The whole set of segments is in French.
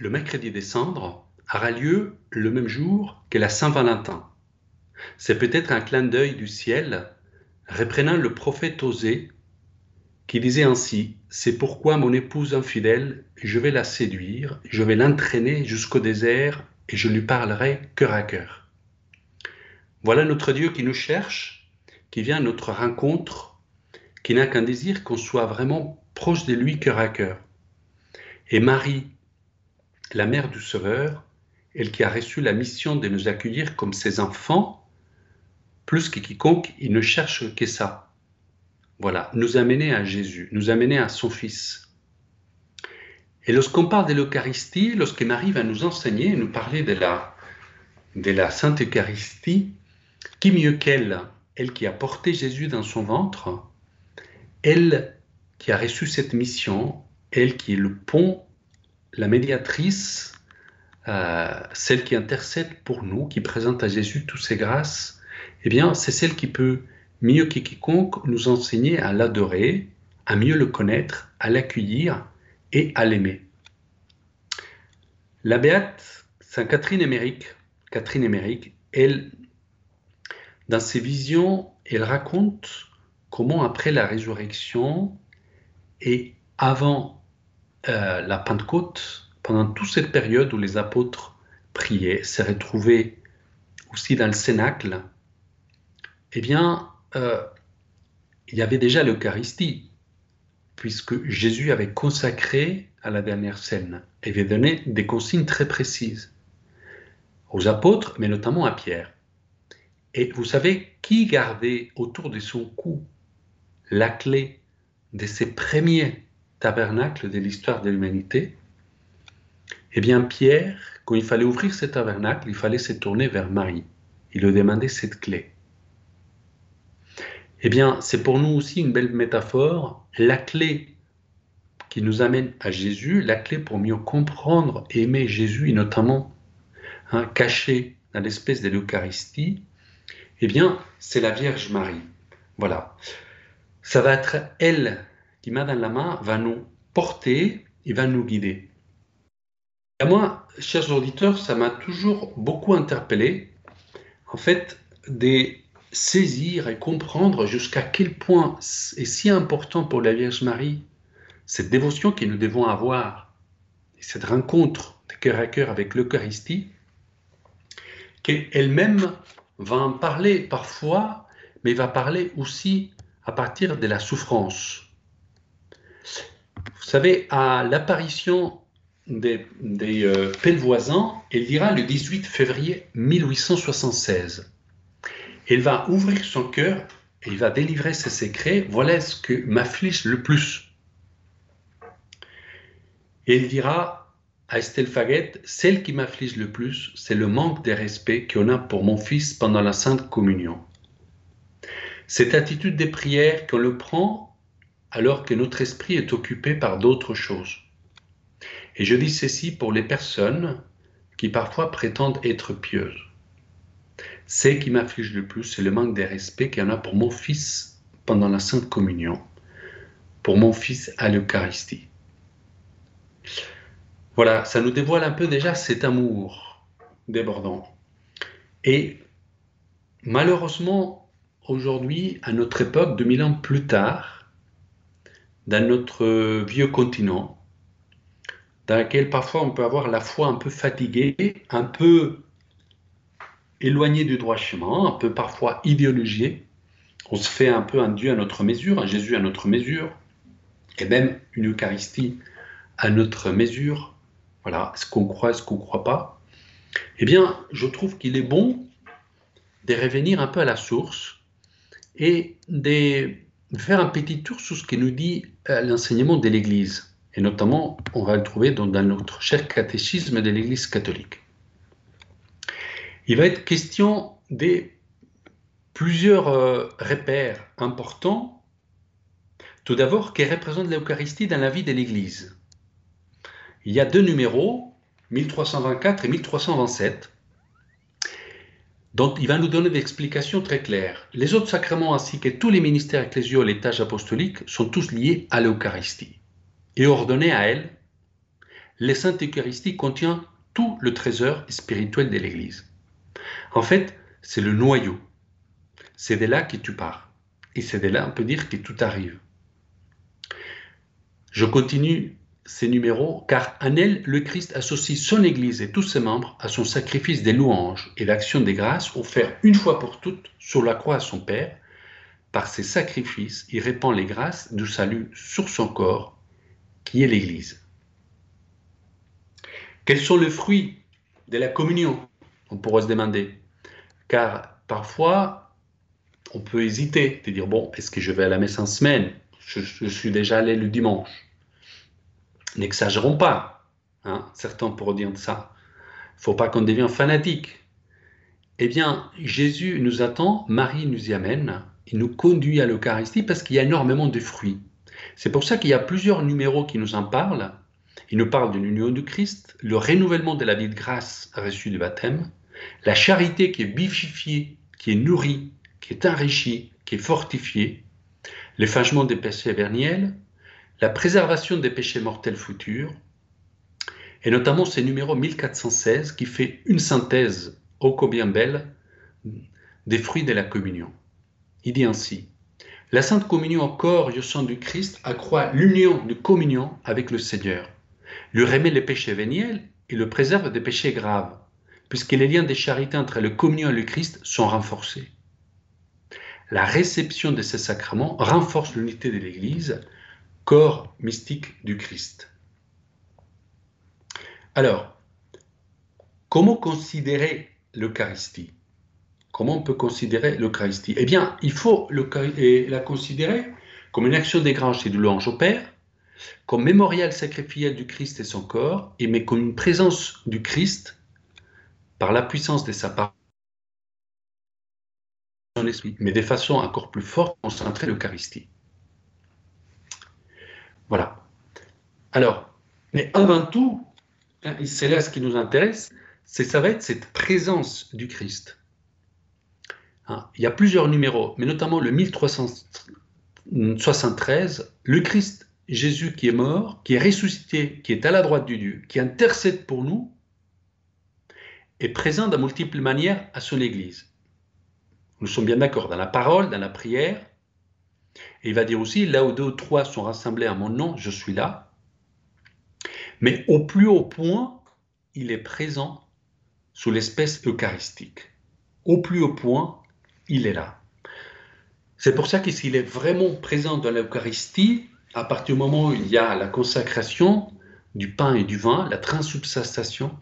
le mercredi des cendres, aura lieu le même jour que la Saint-Valentin. C'est peut-être un clin d'œil du ciel reprenant le prophète Osée qui disait ainsi C'est pourquoi mon épouse infidèle, je vais la séduire, je vais l'entraîner jusqu'au désert et je lui parlerai cœur à cœur. Voilà notre Dieu qui nous cherche, qui vient à notre rencontre, qui n'a qu'un désir qu'on soit vraiment proche de lui cœur à cœur. Et Marie, la mère du Sauveur, elle qui a reçu la mission de nous accueillir comme ses enfants, plus que quiconque, il ne cherche que ça, voilà, nous amener à Jésus, nous amener à son Fils. Et lorsqu'on parle de l'Eucharistie, lorsque Marie va nous enseigner, nous parler de la, de la Sainte Eucharistie, qui mieux qu'elle, elle qui a porté Jésus dans son ventre, elle qui a reçu cette mission, elle qui est le pont, la médiatrice, euh, celle qui intercède pour nous, qui présente à Jésus toutes ses grâces, eh bien, c'est celle qui peut mieux que quiconque nous enseigner à l'adorer, à mieux le connaître, à l'accueillir et à l'aimer. La Béate Sainte Catherine Émérique, Catherine Émérique, elle, dans ses visions, elle raconte comment après la résurrection et avant euh, la Pentecôte, pendant toute cette période où les apôtres priaient, se retrouvaient aussi dans le Cénacle, eh bien, euh, il y avait déjà l'Eucharistie, puisque Jésus avait consacré à la dernière scène et avait donné des consignes très précises aux apôtres, mais notamment à Pierre. Et vous savez qui gardait autour de son cou la clé de ces premiers tabernacles de l'histoire de l'humanité Eh bien, Pierre, quand il fallait ouvrir ce tabernacle, il fallait se tourner vers Marie. Il lui demandait cette clé. Eh bien, c'est pour nous aussi une belle métaphore, la clé qui nous amène à Jésus, la clé pour mieux comprendre et aimer Jésus, et notamment hein, caché dans l'espèce de l'Eucharistie, eh bien, c'est la Vierge Marie. Voilà. Ça va être elle qui, main dans la main, va nous porter et va nous guider. Et moi, chers auditeurs, ça m'a toujours beaucoup interpellé. En fait, des saisir et comprendre jusqu'à quel point est si important pour la Vierge Marie cette dévotion que nous devons avoir, et cette rencontre de cœur à cœur avec l'Eucharistie, qu'elle-même va en parler parfois, mais va parler aussi à partir de la souffrance. Savez, à l'apparition des, des euh, elle dira le 18 février 1876 il va ouvrir son cœur et il va délivrer ses secrets. Voilà ce que m'afflige le plus. Et il dira à Estelle Faguette, celle qui m'afflige le plus, c'est le manque de respect qu'on a pour mon fils pendant la Sainte Communion. Cette attitude des prières qu'on le prend alors que notre esprit est occupé par d'autres choses. Et je dis ceci pour les personnes qui parfois prétendent être pieuses. Ce qui m'afflige le plus, c'est le manque de respect qu'il y en a pour mon fils pendant la Sainte Communion, pour mon fils à l'Eucharistie. Voilà, ça nous dévoile un peu déjà cet amour débordant. Et malheureusement, aujourd'hui, à notre époque, 2000 ans plus tard, dans notre vieux continent, dans lequel parfois on peut avoir la foi un peu fatiguée, un peu éloigné du droit chemin, un peu parfois idéologié. On se fait un peu un Dieu à notre mesure, un Jésus à notre mesure, et même une Eucharistie à notre mesure. Voilà, ce qu'on croit, ce qu'on ne croit pas. Eh bien, je trouve qu'il est bon de revenir un peu à la source et de faire un petit tour sur ce que nous dit euh, l'enseignement de l'Église. Et notamment, on va le trouver dans notre cher catéchisme de l'Église catholique. Il va être question des plusieurs euh, repères importants. Tout d'abord, qui représente l'Eucharistie dans la vie de l'Église. Il y a deux numéros, 1324 et 1327, dont il va nous donner des explications très claires. Les autres sacrements ainsi que tous les ministères ecclésiaux et les tâches apostoliques sont tous liés à l'Eucharistie et ordonnés à elle. les Saintes Eucharisties contient tout le trésor spirituel de l'Église. En fait, c'est le noyau. C'est de là que tu pars. Et c'est de là, on peut dire, que tout arrive. Je continue ces numéros car en elle, le Christ associe son Église et tous ses membres à son sacrifice des louanges et l'action des grâces offert une fois pour toutes sur la croix à son Père. Par ses sacrifices, il répand les grâces du salut sur son corps, qui est l'Église. Quels sont les fruits de la communion? On pourrait se demander. Car parfois, on peut hésiter, de dire, bon, est-ce que je vais à la messe en semaine? Je, je suis déjà allé le dimanche N'exagérons pas. Hein, certains pourront dire ça. Il faut pas qu'on devienne fanatique. Eh bien, Jésus nous attend, Marie nous y amène, il nous conduit à l'Eucharistie parce qu'il y a énormément de fruits. C'est pour ça qu'il y a plusieurs numéros qui nous en parlent. Il nous parle de l'union du Christ, le renouvellement de la vie de grâce reçue du baptême, la charité qui est bififiée, qui est nourrie, qui est enrichie, qui est fortifiée, l'effacement des péchés verniels, la préservation des péchés mortels futurs, et notamment ce numéro 1416 qui fait une synthèse ô combien belle des fruits de la communion. Il dit ainsi La Sainte Communion au corps et au sang du Christ accroît l'union de communion avec le Seigneur, lui remet les péchés véniels et le préserve des péchés graves, puisque les liens de charité entre le communion et le Christ sont renforcés. La réception de ces sacrements renforce l'unité de l'Église corps mystique du Christ. Alors, comment considérer l'Eucharistie? Comment on peut considérer l'Eucharistie? Eh bien, il faut la considérer comme une action des granges et de louange au Père, comme mémorial sacrificiel du Christ et son corps, et mais comme une présence du Christ par la puissance de sa parole, son esprit, mais de façon encore plus forte, concentrer l'Eucharistie. Voilà. Alors, mais avant tout, hein, c'est là ce qui nous intéresse, c'est ça va être cette présence du Christ. Hein, il y a plusieurs numéros, mais notamment le 1373, le Christ Jésus qui est mort, qui est ressuscité, qui est à la droite de Dieu, qui intercède pour nous, est présent de multiples manières à son Église. Nous sommes bien d'accord dans la parole, dans la prière, et il va dire aussi, là où deux ou trois sont rassemblés à mon nom, je suis là. Mais au plus haut point, il est présent sous l'espèce eucharistique. Au plus haut point, il est là. C'est pour ça qu'il est vraiment présent dans l'Eucharistie, à partir du moment où il y a la consacration du pain et du vin, la transubstantiation,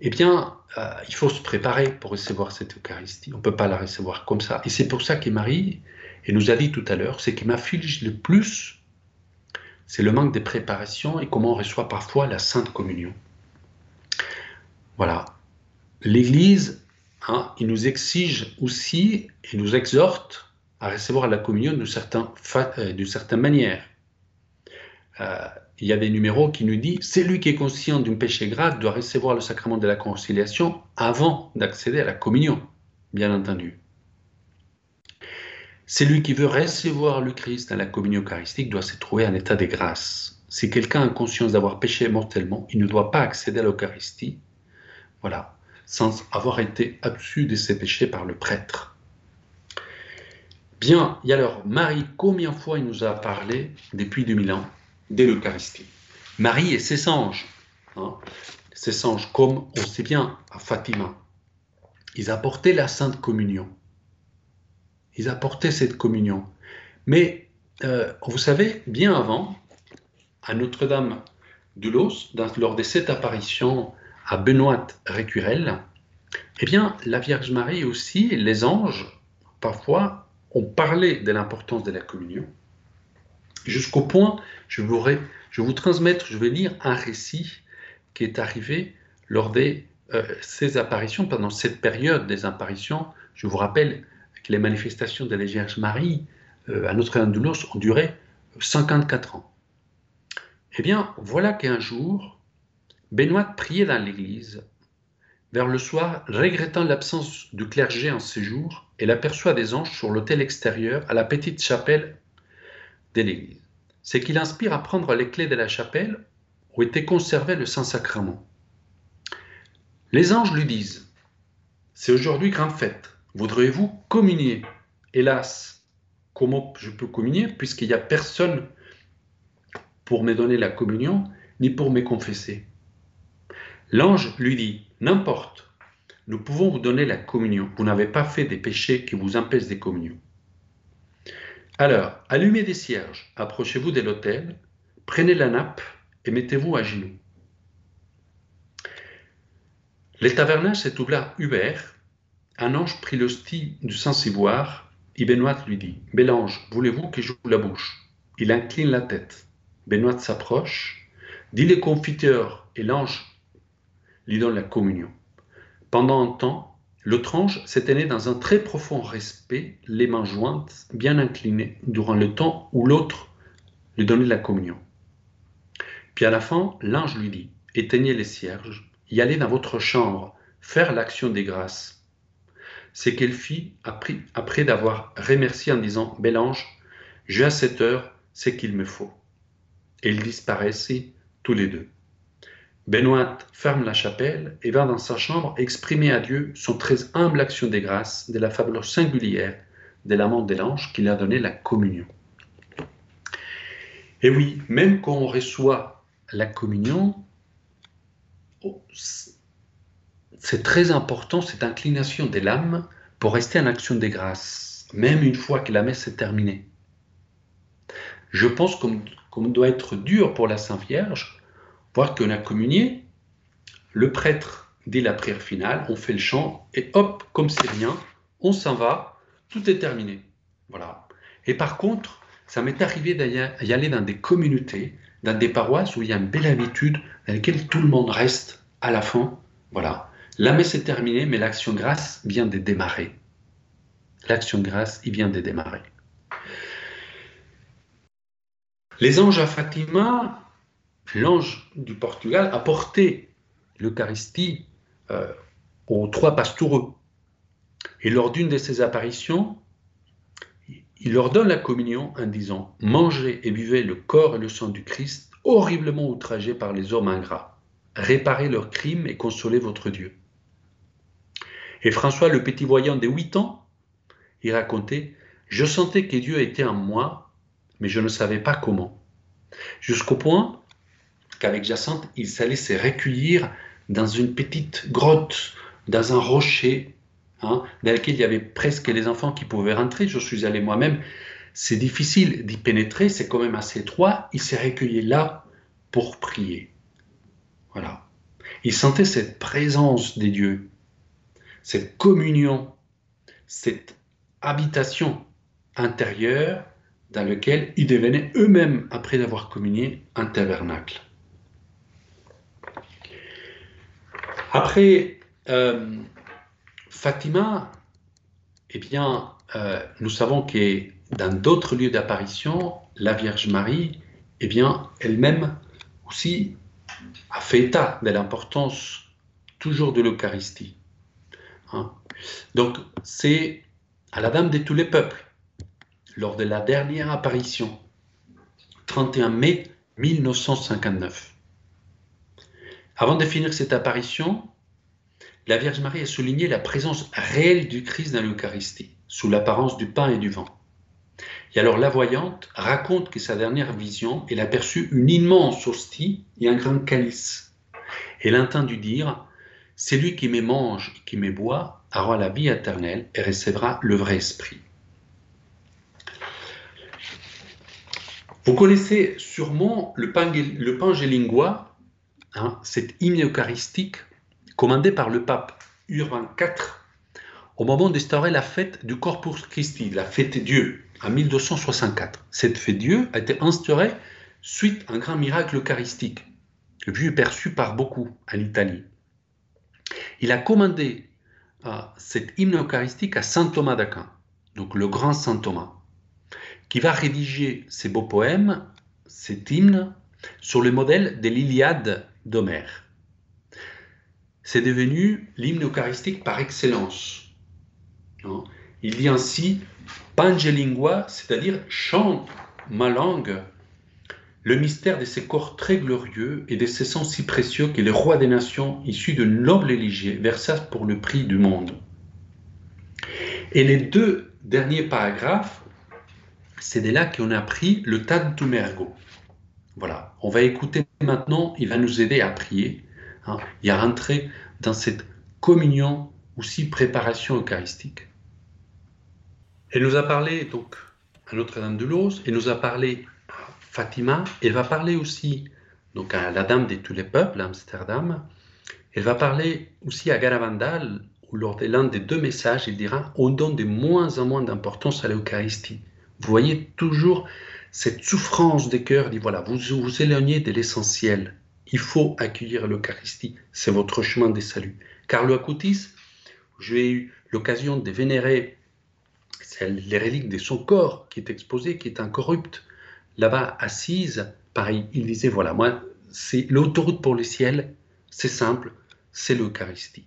eh bien, euh, il faut se préparer pour recevoir cette Eucharistie. On ne peut pas la recevoir comme ça. Et c'est pour ça que Marie et nous a dit tout à l'heure, ce qui m'afflige le plus, c'est le manque de préparation et comment on reçoit parfois la Sainte Communion. Voilà. L'Église, hein, il nous exige aussi et nous exhorte à recevoir la communion d'une certaine, euh, certaine manière. Euh, il y a des numéros qui nous disent celui qui est conscient d'un péché grave doit recevoir le sacrement de la conciliation avant d'accéder à la communion, bien entendu. Celui qui veut recevoir le Christ dans la communion eucharistique doit se trouver en état de grâce. Si quelqu'un a conscience d'avoir péché mortellement, il ne doit pas accéder à l'Eucharistie, voilà, sans avoir été absu de ses péchés par le prêtre. Bien, et alors, Marie, combien de fois il nous a parlé depuis 2000 ans? De l'Eucharistie. Marie et ses anges, hein, ses anges, comme on sait bien à Fatima, ils apportaient la Sainte Communion. Ils apportaient cette communion. Mais euh, vous savez, bien avant, à Notre-Dame de Los, lors des sept apparitions à Benoît Récurel, eh bien, la Vierge Marie aussi, les anges, parfois, ont parlé de l'importance de la communion, jusqu'au point, je je vous transmettre, je vais lire un récit qui est arrivé lors de euh, ces apparitions, pendant cette période des apparitions. Je vous rappelle, que les manifestations de la Vierge Marie euh, à Notre-Dame de Los ont duré 54 ans. Eh bien, voilà qu'un jour, Benoît priait dans l'église. Vers le soir, regrettant l'absence du clergé en séjour, elle aperçoit des anges sur l'autel extérieur à la petite chapelle de l'église. C'est qu'il inspire à prendre les clés de la chapelle où était conservé le Saint-Sacrement. Les anges lui disent C'est aujourd'hui grande fête. Voudriez-vous communier Hélas, comment je peux communier puisqu'il n'y a personne pour me donner la communion ni pour me confesser L'ange lui dit N'importe, nous pouvons vous donner la communion. Vous n'avez pas fait des péchés qui vous empêchent des communions. Alors, allumez des cierges, approchez-vous de l'autel, prenez la nappe et mettez-vous à genoux. Les tavernages s'est ouvert Hubert. Un ange prit l'hostie du Saint-Ciboire. Et Benoît lui dit Bélange, voulez-vous que j'ouvre la bouche? Il incline la tête. Benoît s'approche, dit les confiteurs, et l'ange lui donne la communion. Pendant un temps, l'autre ange s'était né dans un très profond respect, les mains jointes, bien inclinées, durant le temps où l'autre lui donnait la communion. Puis à la fin, l'ange lui dit Éteignez les cierges, y aller dans votre chambre, faire l'action des grâces. C'est qu'elle fit après, après d'avoir remercié en disant Bélange, j'ai à cette heure ce qu'il me faut. Et ils disparaissaient tous les deux. Benoît ferme la chapelle et va dans sa chambre exprimer à Dieu son très humble action des grâces de la fable singulière de l'amant de l'ange qui lui a donné la communion. Et oui, même quand on reçoit la communion, Oh, c'est très important cette inclination de l'âme pour rester en action des grâces, même une fois que la messe est terminée. Je pense qu'on doit être dur pour la Sainte Vierge, voir qu'on a communié, le prêtre dit la prière finale, on fait le chant, et hop, comme c'est rien, on s'en va, tout est terminé. Voilà. Et par contre, ça m'est arrivé d'y aller dans des communautés dans des paroisses où il y a une belle habitude dans laquelle tout le monde reste à la fin. Voilà. La messe est terminée, mais l'action grâce vient de démarrer. L'action grâce, il vient de démarrer. Les anges à Fatima, l'ange du Portugal, a porté l'Eucharistie euh, aux trois pastoureux. Et lors d'une de ces apparitions, il leur donne la communion en disant Mangez et buvez le corps et le sang du Christ, horriblement outragé par les hommes ingrats. Réparez leurs crimes et consolez votre Dieu. Et François, le petit voyant de 8 ans, il racontait Je sentais que Dieu était en moi, mais je ne savais pas comment. Jusqu'au point qu'avec Jacinthe, il s'allait se recueillir dans une petite grotte, dans un rocher, Hein, dans lequel il y avait presque les enfants qui pouvaient rentrer. Je suis allé moi-même. C'est difficile d'y pénétrer, c'est quand même assez étroit. Il s'est recueilli là pour prier. Voilà. Il sentait cette présence des dieux, cette communion, cette habitation intérieure dans laquelle ils devenaient eux-mêmes, après d'avoir communié, un tabernacle. Après, euh, Fatima, eh bien, euh, nous savons que dans d'autres lieux d'apparition, la Vierge Marie, eh bien, elle-même aussi a fait état de l'importance toujours de l'Eucharistie. Hein. Donc, c'est à la Dame de tous les peuples, lors de la dernière apparition, 31 mai 1959. Avant de finir cette apparition, la Vierge Marie a souligné la présence réelle du Christ dans l'Eucharistie, sous l'apparence du pain et du vent. Et alors la voyante raconte que sa dernière vision, elle a perçu une immense hostie et un grand calice. Elle entendu dire C'est lui qui me mange et qui me boit aura la vie éternelle et recevra le vrai esprit. Vous connaissez sûrement le, Pangelingua, hein, cet hymne eucharistique commandé par le pape Urbain IV au moment d'instaurer la fête du Corpus Christi, la fête Dieu, en 1264. Cette fête Dieu a été instaurée suite à un grand miracle eucharistique, vu et perçu par beaucoup en Italie. Il a commandé euh, cet hymne eucharistique à saint Thomas d'Aquin, donc le grand saint Thomas, qui va rédiger ces beaux poèmes, cet hymne, sur le modèle de l'Iliade d'Homère c'est devenu l'hymne eucharistique par excellence. Hein. Il dit ainsi Pangelingua, c'est-à-dire chante ma langue, le mystère de ces corps très glorieux et de ces sangs si précieux que les rois des nations, issus de nobles éligiers, versa pour le prix du monde. Et les deux derniers paragraphes, c'est de là qu'on a pris le Tantum Mergo. Voilà, on va écouter maintenant, il va nous aider à prier hein, et à rentrer dans cette communion, aussi préparation eucharistique. Elle nous a parlé donc à Notre-Dame de Los, elle nous a parlé Fatima, elle va parler aussi donc à la Dame de tous les peuples, à Amsterdam. Elle va parler aussi à Garavandal, où lors de l'un des deux messages, il dira On donne de moins en moins d'importance à l'Eucharistie. Vous voyez toujours cette souffrance des cœurs, dit voilà, vous vous éloignez de l'essentiel. Il faut accueillir l'Eucharistie, c'est votre chemin de salut. Carlo Acutis, j'ai eu l'occasion de vénérer les reliques de son corps qui est exposé, qui est incorrupte là-bas assise, pareil, il disait, voilà, moi, c'est l'autoroute pour le ciel, c'est simple, c'est l'Eucharistie.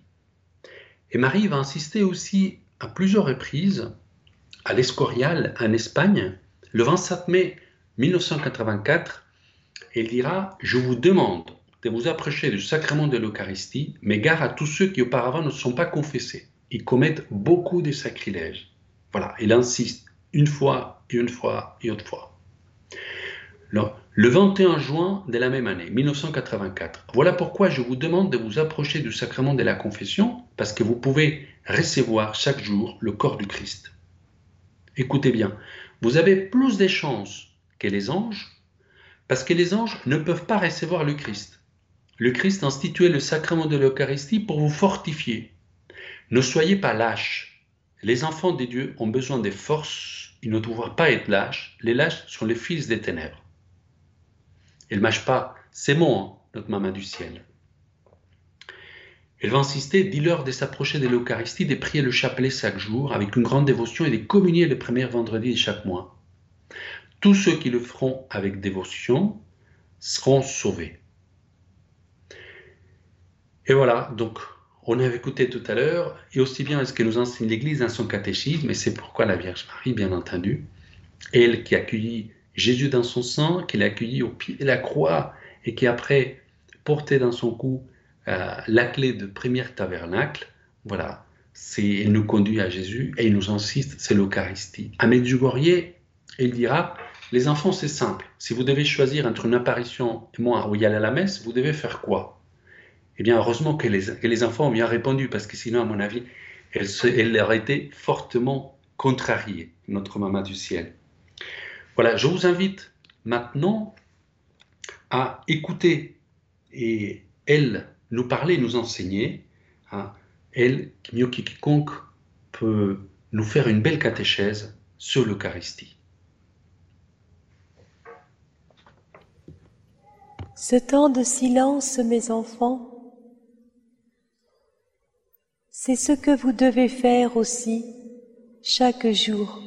Et Marie va insister aussi à plusieurs reprises à l'Escorial en Espagne, le 27 mai 1984, elle dira Je vous demande de vous approcher du sacrement de l'Eucharistie, mais gare à tous ceux qui auparavant ne sont pas confessés. Ils commettent beaucoup de sacrilèges. Voilà, il insiste une fois une fois et une fois. Le 21 juin de la même année, 1984. Voilà pourquoi je vous demande de vous approcher du sacrement de la confession, parce que vous pouvez recevoir chaque jour le corps du Christ. Écoutez bien, vous avez plus de chances que les anges, parce que les anges ne peuvent pas recevoir le Christ. Le Christ instituait le sacrement de l'Eucharistie pour vous fortifier. Ne soyez pas lâches. Les enfants des dieux ont besoin de forces, ils ne doivent pas être lâches. Les lâches sont les fils des ténèbres. Elle mâche pas c'est mots, hein, notre maman du ciel. Elle va insister, dis-leur de s'approcher de l'Eucharistie, de prier le chapelet chaque jour avec une grande dévotion et de communier le premier vendredi de chaque mois. Tous ceux qui le feront avec dévotion seront sauvés. Et voilà, donc on avait écouté tout à l'heure, et aussi bien ce que nous enseigne l'Église dans son catéchisme, et c'est pourquoi la Vierge Marie, bien entendu, elle qui accueillit Jésus dans son sang, qu'il a accueilli au pied de la croix et qui après portait dans son cou euh, la clé de première tabernacle, voilà, c'est, il nous conduit à Jésus et il nous insiste, c'est l'Eucharistie. À Medjugorje, il dira, les enfants, c'est simple. Si vous devez choisir entre une apparition et moi il y a la messe, vous devez faire quoi? Eh bien, heureusement que les, enfants ont bien répondu, parce que sinon, à mon avis, elle, elle aurait été fortement contrariée, notre maman du ciel. Voilà, je vous invite maintenant à écouter et elle nous parler, nous enseigner. Hein, elle, mieux que quiconque, peut nous faire une belle catéchèse sur l'Eucharistie. Ce temps de silence, mes enfants, c'est ce que vous devez faire aussi chaque jour.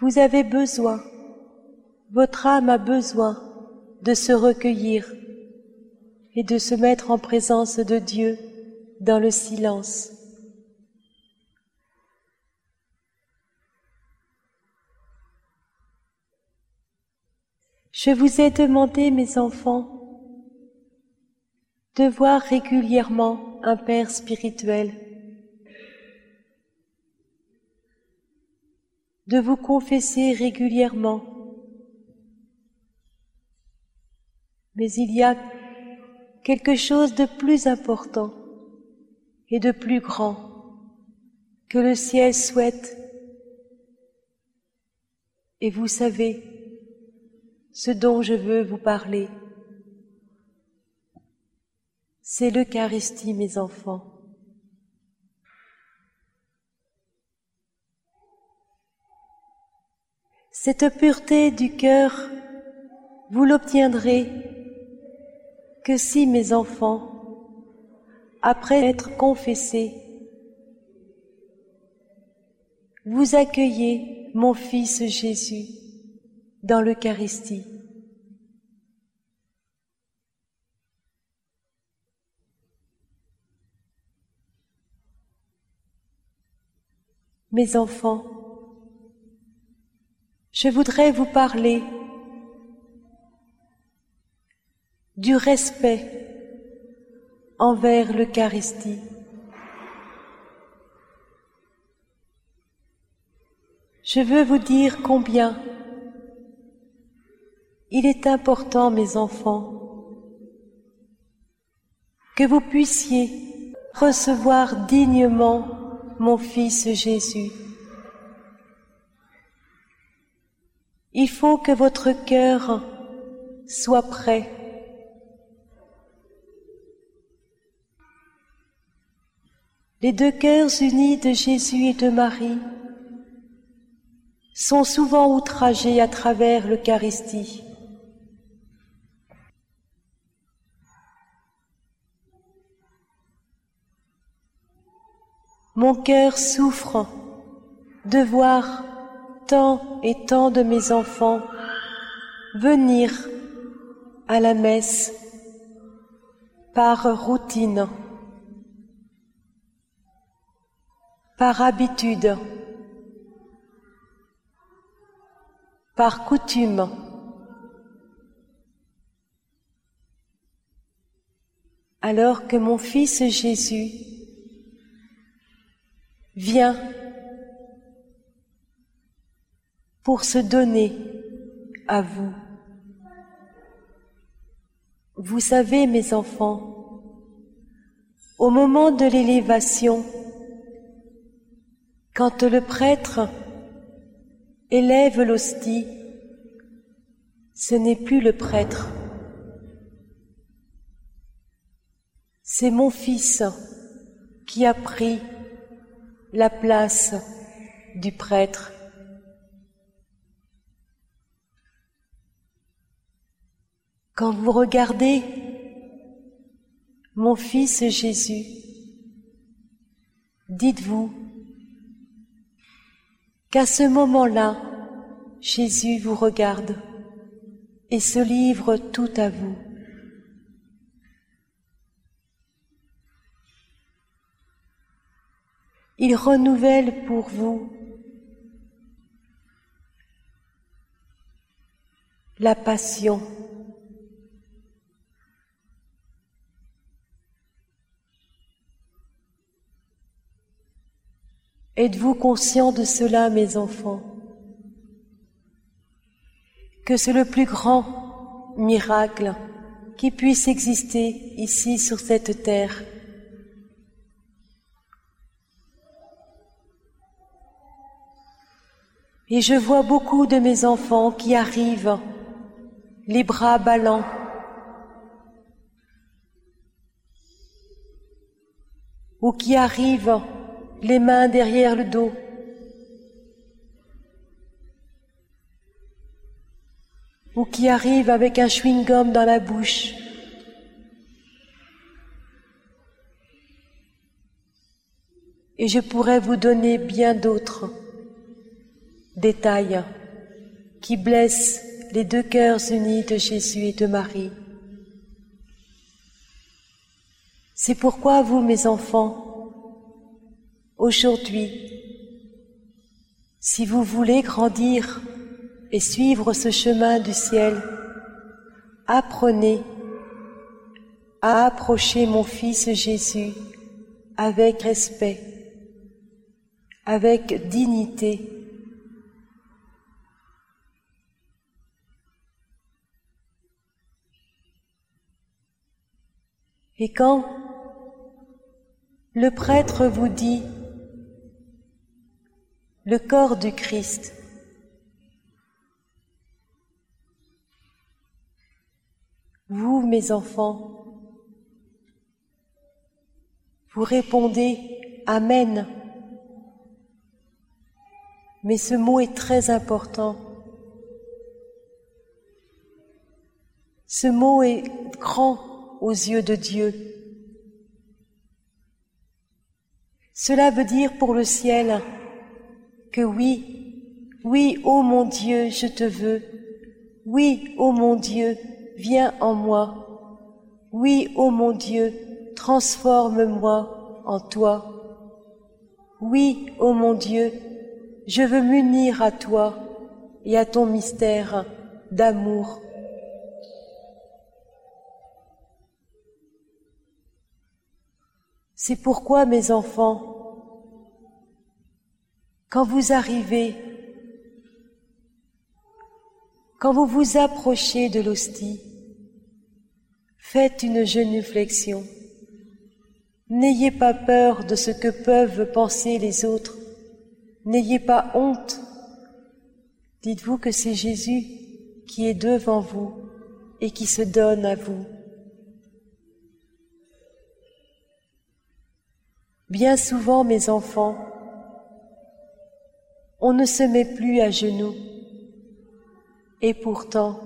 Vous avez besoin, votre âme a besoin de se recueillir et de se mettre en présence de Dieu dans le silence. Je vous ai demandé, mes enfants, de voir régulièrement un Père spirituel de vous confesser régulièrement. Mais il y a quelque chose de plus important et de plus grand que le ciel souhaite. Et vous savez ce dont je veux vous parler. C'est l'Eucharistie, mes enfants. Cette pureté du cœur, vous l'obtiendrez que si mes enfants, après être confessés, vous accueillez mon Fils Jésus dans l'Eucharistie. Mes enfants, je voudrais vous parler du respect envers l'Eucharistie. Je veux vous dire combien il est important, mes enfants, que vous puissiez recevoir dignement mon Fils Jésus. Il faut que votre cœur soit prêt. Les deux cœurs unis de Jésus et de Marie sont souvent outragés à travers l'Eucharistie. Mon cœur souffre de voir tant et tant de mes enfants venir à la messe par routine, par habitude, par coutume. Alors que mon Fils Jésus vient pour se donner à vous. Vous savez, mes enfants, au moment de l'élévation, quand le prêtre élève l'hostie, ce n'est plus le prêtre, c'est mon fils qui a pris la place du prêtre. Quand vous regardez mon Fils Jésus, dites-vous qu'à ce moment-là, Jésus vous regarde et se livre tout à vous. Il renouvelle pour vous la passion Êtes-vous conscient de cela, mes enfants? Que c'est le plus grand miracle qui puisse exister ici sur cette terre. Et je vois beaucoup de mes enfants qui arrivent, les bras ballants, ou qui arrivent les mains derrière le dos. ou qui arrive avec un chewing-gum dans la bouche. Et je pourrais vous donner bien d'autres détails qui blessent les deux cœurs unis de Jésus et de Marie. C'est pourquoi vous, mes enfants, Aujourd'hui, si vous voulez grandir et suivre ce chemin du ciel, apprenez à approcher mon Fils Jésus avec respect, avec dignité. Et quand le prêtre vous dit le corps du Christ. Vous, mes enfants, vous répondez Amen. Mais ce mot est très important. Ce mot est grand aux yeux de Dieu. Cela veut dire pour le ciel que oui, oui, ô mon Dieu, je te veux. Oui, ô mon Dieu, viens en moi. Oui, ô mon Dieu, transforme-moi en toi. Oui, ô mon Dieu, je veux m'unir à toi et à ton mystère d'amour. C'est pourquoi, mes enfants, quand vous arrivez, quand vous vous approchez de l'hostie, faites une genuflexion. N'ayez pas peur de ce que peuvent penser les autres. N'ayez pas honte. Dites-vous que c'est Jésus qui est devant vous et qui se donne à vous. Bien souvent, mes enfants, on ne se met plus à genoux. Et pourtant,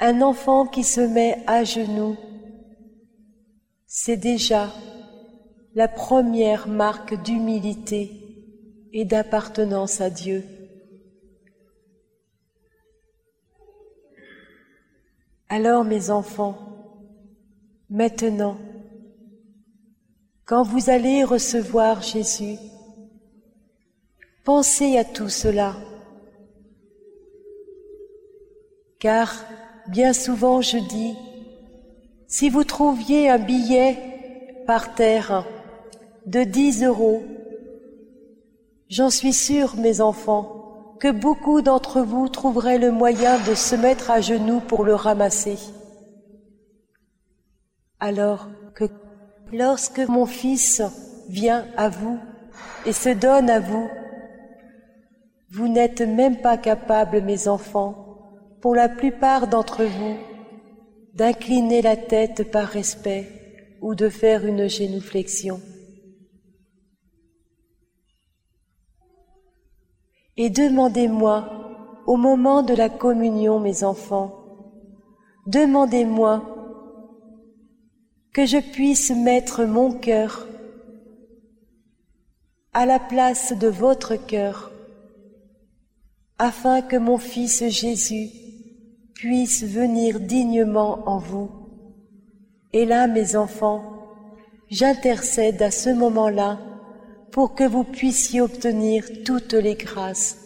un enfant qui se met à genoux, c'est déjà la première marque d'humilité et d'appartenance à Dieu. Alors mes enfants, maintenant, quand vous allez recevoir Jésus, pensez à tout cela, car bien souvent je dis, si vous trouviez un billet par terre de 10 euros, j'en suis sûre, mes enfants, que beaucoup d'entre vous trouveraient le moyen de se mettre à genoux pour le ramasser. Alors que lorsque mon fils vient à vous et se donne à vous, vous n'êtes même pas capables, mes enfants, pour la plupart d'entre vous, d'incliner la tête par respect ou de faire une génuflexion. Et demandez-moi, au moment de la communion, mes enfants, demandez-moi que je puisse mettre mon cœur à la place de votre cœur, afin que mon Fils Jésus puisse venir dignement en vous. Et là, mes enfants, j'intercède à ce moment-là pour que vous puissiez obtenir toutes les grâces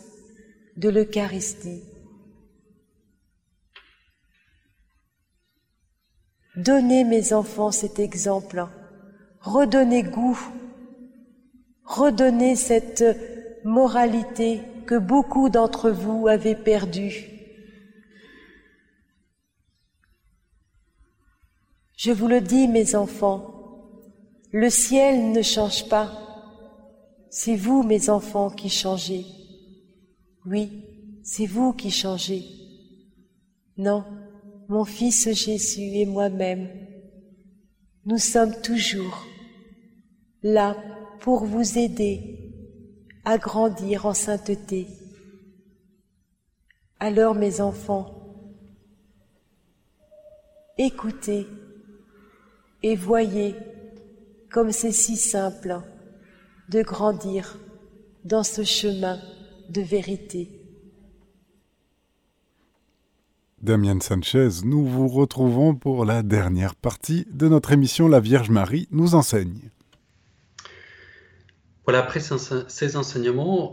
de l'Eucharistie. Donnez, mes enfants, cet exemple. Redonnez goût. Redonnez cette moralité que beaucoup d'entre vous avez perdue. Je vous le dis, mes enfants, le ciel ne change pas. C'est vous, mes enfants, qui changez. Oui, c'est vous qui changez. Non, mon Fils Jésus et moi-même, nous sommes toujours là pour vous aider à grandir en sainteté. Alors, mes enfants, écoutez et voyez comme c'est si simple de grandir dans ce chemin de vérité. Damien Sanchez, nous vous retrouvons pour la dernière partie de notre émission La Vierge Marie nous enseigne. Voilà, après ces enseignements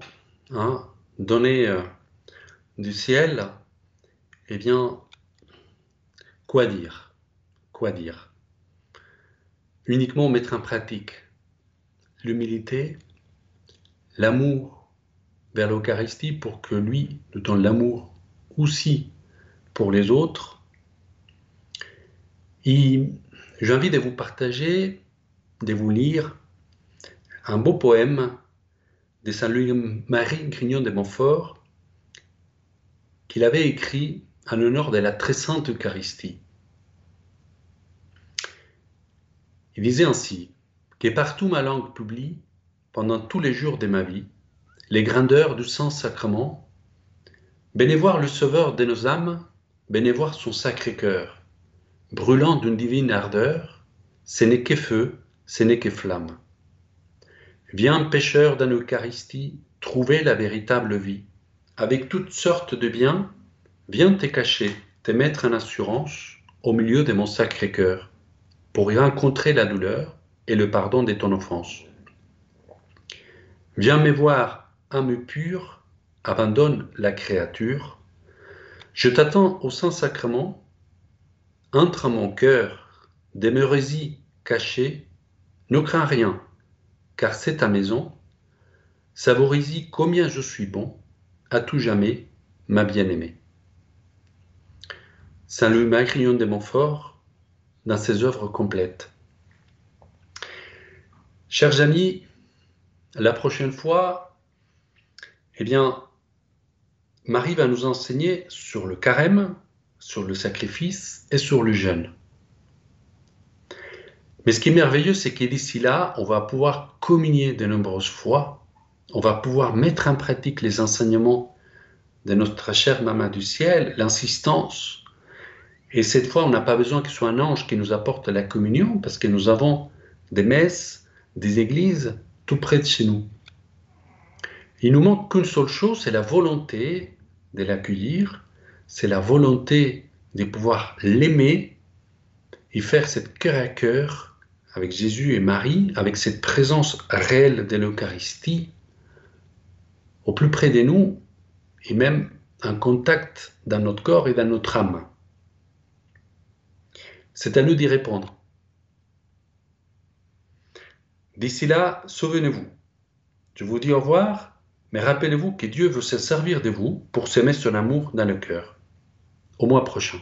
hein, donnés euh, du ciel, eh bien, quoi dire? Quoi dire? Uniquement mettre en pratique l'humilité, l'amour vers l'Eucharistie pour que lui nous donne l'amour aussi pour les autres. J'ai envie de vous partager, de vous lire un beau poème de Saint-Louis-Marie Grignon de Montfort qu'il avait écrit en honneur de la très sainte Eucharistie. Il disait ainsi que partout ma langue publie, pendant tous les jours de ma vie, les grandeurs du Saint-Sacrement, voir le Sauveur de nos âmes, voir son sacré cœur, brûlant d'une divine ardeur, ce n'est que feu, ce n'est que flamme. Viens, pécheur d'un Eucharistie, trouver la véritable vie. Avec toutes sortes de biens, viens te cacher, te mettre en assurance au milieu de mon sacré cœur pour y rencontrer la douleur et le pardon de ton offense. Viens me voir, âme pure, abandonne la créature, je t'attends au Saint-Sacrement, entre à mon cœur, demeurez-y caché, ne crains rien, car c'est ta maison, savorise-y combien je suis bon, à tout jamais, ma bien-aimée. Saint Louis Magrillon de Montfort, dans ses œuvres complètes. Chers amis, la prochaine fois, eh bien, Marie va nous enseigner sur le carême, sur le sacrifice et sur le jeûne. Mais ce qui est merveilleux, c'est qu'ici là, on va pouvoir communier de nombreuses fois, on va pouvoir mettre en pratique les enseignements de notre chère Maman du ciel, l'insistance. Et cette fois, on n'a pas besoin que ce soit un ange qui nous apporte la communion, parce que nous avons des messes, des églises tout près de chez nous. Il nous manque qu'une seule chose, c'est la volonté de l'accueillir, c'est la volonté de pouvoir l'aimer et faire cette cœur à cœur avec Jésus et Marie, avec cette présence réelle de l'Eucharistie, au plus près de nous, et même en contact dans notre corps et dans notre âme. C'est à nous d'y répondre. D'ici là, souvenez-vous. Je vous dis au revoir, mais rappelez-vous que Dieu veut se servir de vous pour s'aimer son amour dans le cœur. Au mois prochain.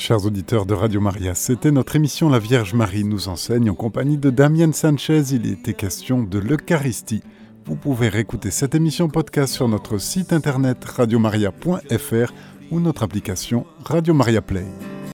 Chers auditeurs de Radio Maria, c'était notre émission La Vierge Marie nous enseigne en compagnie de Damien Sanchez. Il était question de l'Eucharistie. Vous pouvez réécouter cette émission podcast sur notre site internet radiomaria.fr ou notre application Radio Maria Play.